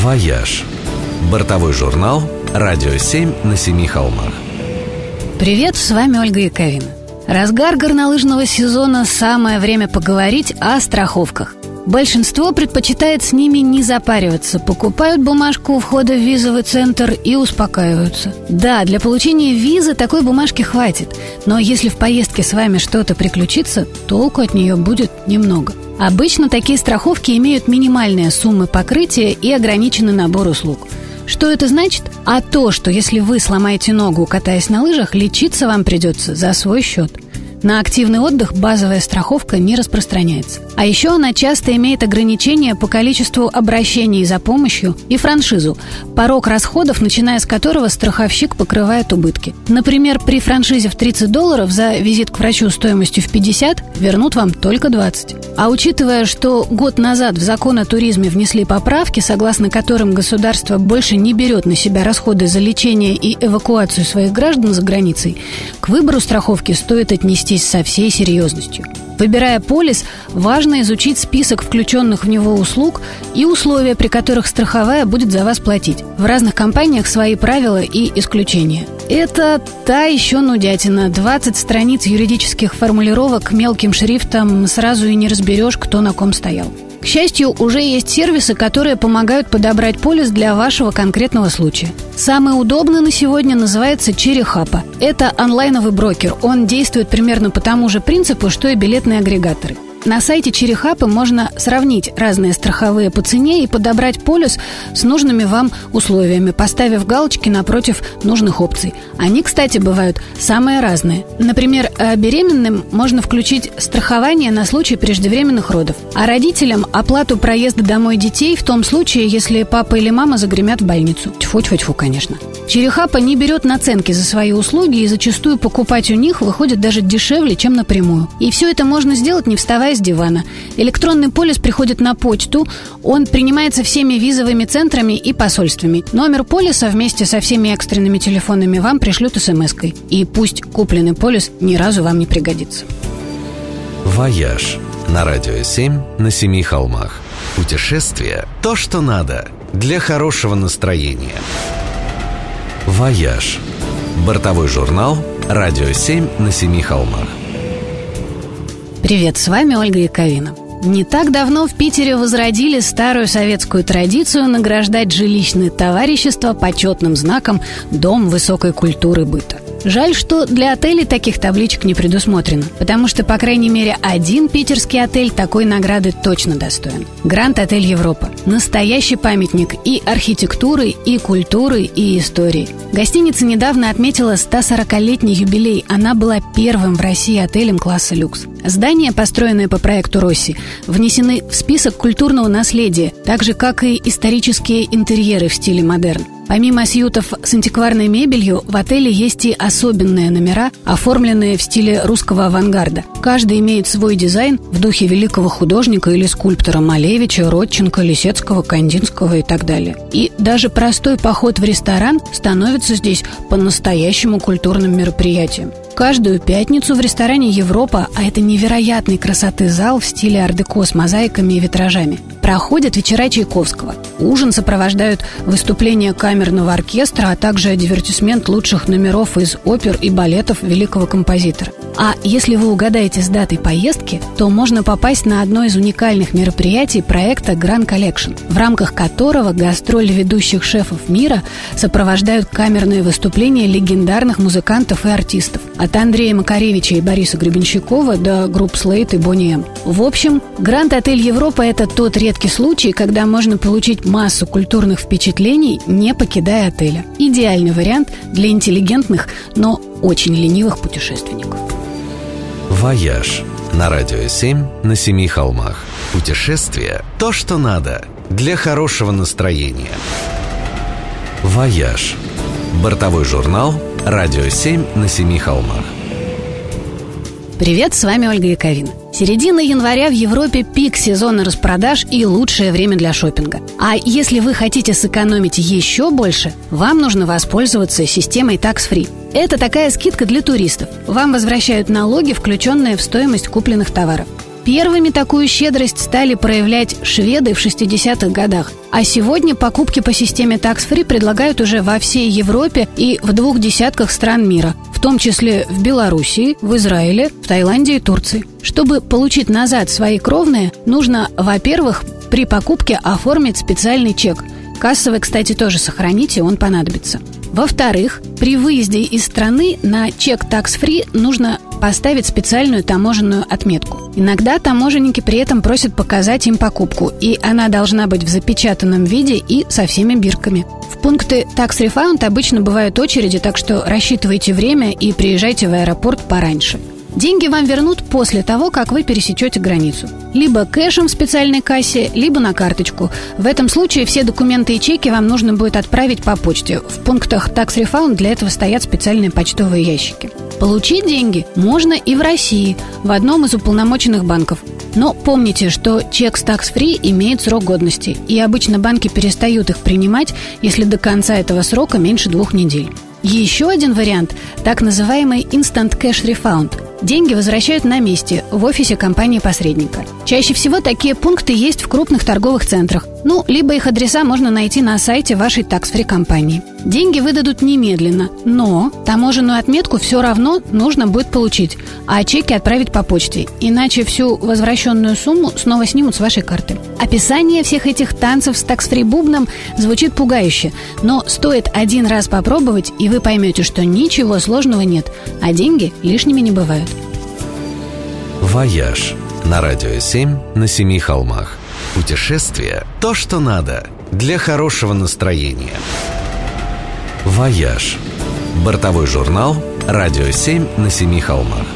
«Вояж». Бортовой журнал «Радио 7 на семи холмах». Привет, с вами Ольга Яковина. Разгар горнолыжного сезона – самое время поговорить о страховках. Большинство предпочитает с ними не запариваться, покупают бумажку у входа в визовый центр и успокаиваются. Да, для получения визы такой бумажки хватит, но если в поездке с вами что-то приключится, толку от нее будет немного. Обычно такие страховки имеют минимальные суммы покрытия и ограниченный набор услуг. Что это значит? А то, что если вы сломаете ногу, катаясь на лыжах, лечиться вам придется за свой счет – на активный отдых базовая страховка не распространяется. А еще она часто имеет ограничения по количеству обращений за помощью и франшизу, порог расходов, начиная с которого страховщик покрывает убытки. Например, при франшизе в 30 долларов за визит к врачу стоимостью в 50 вернут вам только 20. А учитывая, что год назад в закон о туризме внесли поправки, согласно которым государство больше не берет на себя расходы за лечение и эвакуацию своих граждан за границей, к выбору страховки стоит отнести отнестись со всей серьезностью. Выбирая полис, важно изучить список включенных в него услуг и условия, при которых страховая будет за вас платить. В разных компаниях свои правила и исключения. Это та еще нудятина. 20 страниц юридических формулировок мелким шрифтом сразу и не разберешь, кто на ком стоял. К счастью, уже есть сервисы, которые помогают подобрать полис для вашего конкретного случая. Самый удобный на сегодня называется Черехапа. Это онлайновый брокер. Он действует примерно по тому же принципу, что и билетные агрегаторы – на сайте Черехапы можно сравнить разные страховые по цене и подобрать полис с нужными вам условиями, поставив галочки напротив нужных опций. Они, кстати, бывают самые разные. Например, э, беременным можно включить страхование на случай преждевременных родов, а родителям оплату проезда домой детей в том случае, если папа или мама загремят в больницу. Тьфу-тьфу-тьфу, конечно. Черехапа не берет наценки за свои услуги и зачастую покупать у них выходит даже дешевле, чем напрямую. И все это можно сделать, не вставая с дивана. Электронный полис приходит на почту, он принимается всеми визовыми центрами и посольствами. Номер полиса вместе со всеми экстренными телефонами вам пришлют смс-кой. И пусть купленный полис ни разу вам не пригодится. «Вояж» на радио 7 на семи холмах. Путешествие – то, что надо для хорошего настроения. «Вояж» – бортовой журнал «Радио 7 на семи холмах». Привет, с вами Ольга Яковина. Не так давно в Питере возродили старую советскую традицию награждать жилищное товарищество почетным знаком «Дом высокой культуры быта». Жаль, что для отелей таких табличек не предусмотрено, потому что, по крайней мере, один питерский отель такой награды точно достоин. Гранд Отель Европа. Настоящий памятник и архитектуры, и культуры, и истории. Гостиница недавно отметила 140-летний юбилей. Она была первым в России отелем класса люкс. Здания, построенные по проекту Росси, внесены в список культурного наследия, так же, как и исторические интерьеры в стиле модерн. Помимо сьютов с антикварной мебелью, в отеле есть и особенные номера, оформленные в стиле русского авангарда. Каждый имеет свой дизайн в духе великого художника или скульптора Малевича, Родченко, Лисецкого, Кандинского и так далее. И даже простой поход в ресторан становится здесь по-настоящему культурным мероприятием. Каждую пятницу в ресторане «Европа», а это невероятной красоты зал в стиле ар-деко с мозаиками и витражами, проходят вечера Чайковского. Ужин сопровождают выступления камерного оркестра, а также дивертисмент лучших номеров из опер и балетов великого композитора. А если вы угадаете с датой поездки, то можно попасть на одно из уникальных мероприятий проекта Grand Collection, в рамках которого гастроли ведущих шефов мира сопровождают камерные выступления легендарных музыкантов и артистов. От Андрея Макаревича и Бориса Гребенщикова до групп Слейт и Boney M. В общем, Гранд Отель Европа – это тот редкий случай, когда можно получить массу культурных впечатлений, не покидая отеля. Идеальный вариант для интеллигентных, но очень ленивых путешественников. «Вояж» на радио 7 на семи холмах. Путешествие – то, что надо для хорошего настроения. «Вояж» – бортовой журнал «Радио 7 на семи холмах». Привет, с вами Ольга Яковина. Середина января в Европе пик сезона распродаж и лучшее время для шопинга. А если вы хотите сэкономить еще больше, вам нужно воспользоваться системой Tax Free. Это такая скидка для туристов. Вам возвращают налоги, включенные в стоимость купленных товаров. Первыми такую щедрость стали проявлять шведы в 60-х годах. А сегодня покупки по системе Tax Free предлагают уже во всей Европе и в двух десятках стран мира, в том числе в Белоруссии, в Израиле, в Таиланде и Турции. Чтобы получить назад свои кровные, нужно, во-первых, при покупке оформить специальный чек. Кассовый, кстати, тоже сохраните, он понадобится. Во-вторых, при выезде из страны на чек Tax Free нужно поставить специальную таможенную отметку. Иногда таможенники при этом просят показать им покупку, и она должна быть в запечатанном виде и со всеми бирками. В пункты Tax Refund обычно бывают очереди, так что рассчитывайте время и приезжайте в аэропорт пораньше. Деньги вам вернут после того, как вы пересечете границу. Либо кэшем в специальной кассе, либо на карточку. В этом случае все документы и чеки вам нужно будет отправить по почте. В пунктах Tax Refund для этого стоят специальные почтовые ящики. Получить деньги можно и в России, в одном из уполномоченных банков. Но помните, что чек с Free имеет срок годности, и обычно банки перестают их принимать, если до конца этого срока меньше двух недель. Еще один вариант – так называемый Instant Cash Refund – Деньги возвращают на месте, в офисе компании-посредника. Чаще всего такие пункты есть в крупных торговых центрах. Ну, либо их адреса можно найти на сайте вашей таксфри компании. Деньги выдадут немедленно, но таможенную отметку все равно нужно будет получить, а чеки отправить по почте, иначе всю возвращенную сумму снова снимут с вашей карты. Описание всех этих танцев с таксфри бубном звучит пугающе, но стоит один раз попробовать, и вы поймете, что ничего сложного нет, а деньги лишними не бывают. «Вояж» на Радио 7 на Семи холмах. Путешествие – то, что надо для хорошего настроения. «Вояж» – бортовой журнал «Радио 7 на Семи холмах».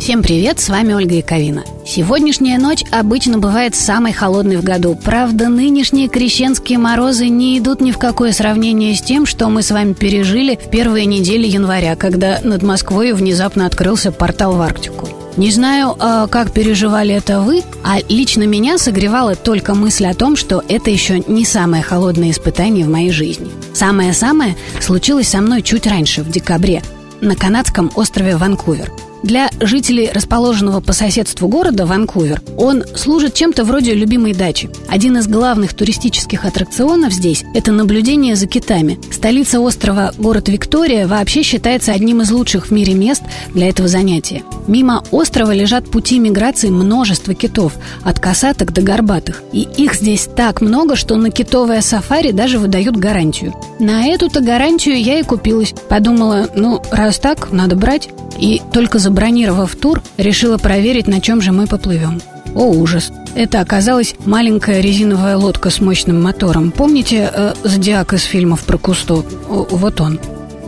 Всем привет, с вами Ольга Яковина. Сегодняшняя ночь обычно бывает самой холодной в году. Правда, нынешние крещенские морозы не идут ни в какое сравнение с тем, что мы с вами пережили в первые недели января, когда над Москвой внезапно открылся портал в Арктику. Не знаю, а, как переживали это вы, а лично меня согревала только мысль о том, что это еще не самое холодное испытание в моей жизни. Самое-самое случилось со мной чуть раньше, в декабре, на канадском острове Ванкувер – для жителей расположенного по соседству города Ванкувер он служит чем-то вроде любимой дачи. Один из главных туристических аттракционов здесь – это наблюдение за китами. Столица острова, город Виктория, вообще считается одним из лучших в мире мест для этого занятия. Мимо острова лежат пути миграции множества китов, от косаток до горбатых. И их здесь так много, что на китовое сафари даже выдают гарантию. На эту-то гарантию я и купилась. Подумала, ну, раз так, надо брать. И только забронировав тур, решила проверить, на чем же мы поплывем. О, ужас! Это оказалась маленькая резиновая лодка с мощным мотором. Помните э, «Зодиак» из фильмов про Кусто? О, вот он.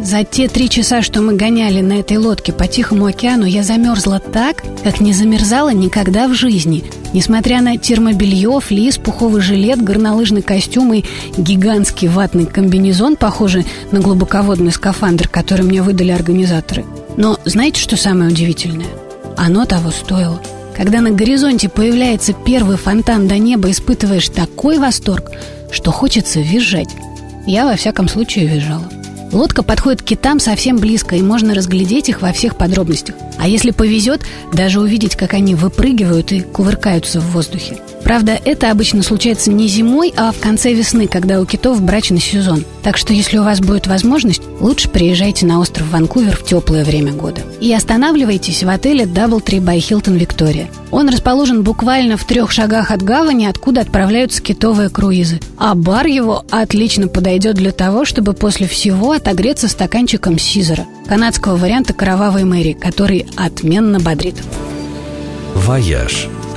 За те три часа, что мы гоняли на этой лодке по Тихому океану, я замерзла так, как не замерзала никогда в жизни. Несмотря на термобелье, флис, пуховый жилет, горнолыжный костюм и гигантский ватный комбинезон, похожий на глубоководный скафандр, который мне выдали организаторы – но знаете, что самое удивительное? Оно того стоило. Когда на горизонте появляется первый фонтан до неба, испытываешь такой восторг, что хочется визжать. Я, во всяком случае, визжала. Лодка подходит к китам совсем близко, и можно разглядеть их во всех подробностях. А если повезет, даже увидеть, как они выпрыгивают и кувыркаются в воздухе. Правда, это обычно случается не зимой, а в конце весны, когда у китов брачный сезон. Так что, если у вас будет возможность, лучше приезжайте на остров Ванкувер в теплое время года. И останавливайтесь в отеле Doubletree by Hilton Victoria. Он расположен буквально в трех шагах от гавани, откуда отправляются китовые круизы. А бар его отлично подойдет для того, чтобы после всего отогреться стаканчиком сизера, канадского варианта кровавой Мэри, который отменно бодрит. «Вояж»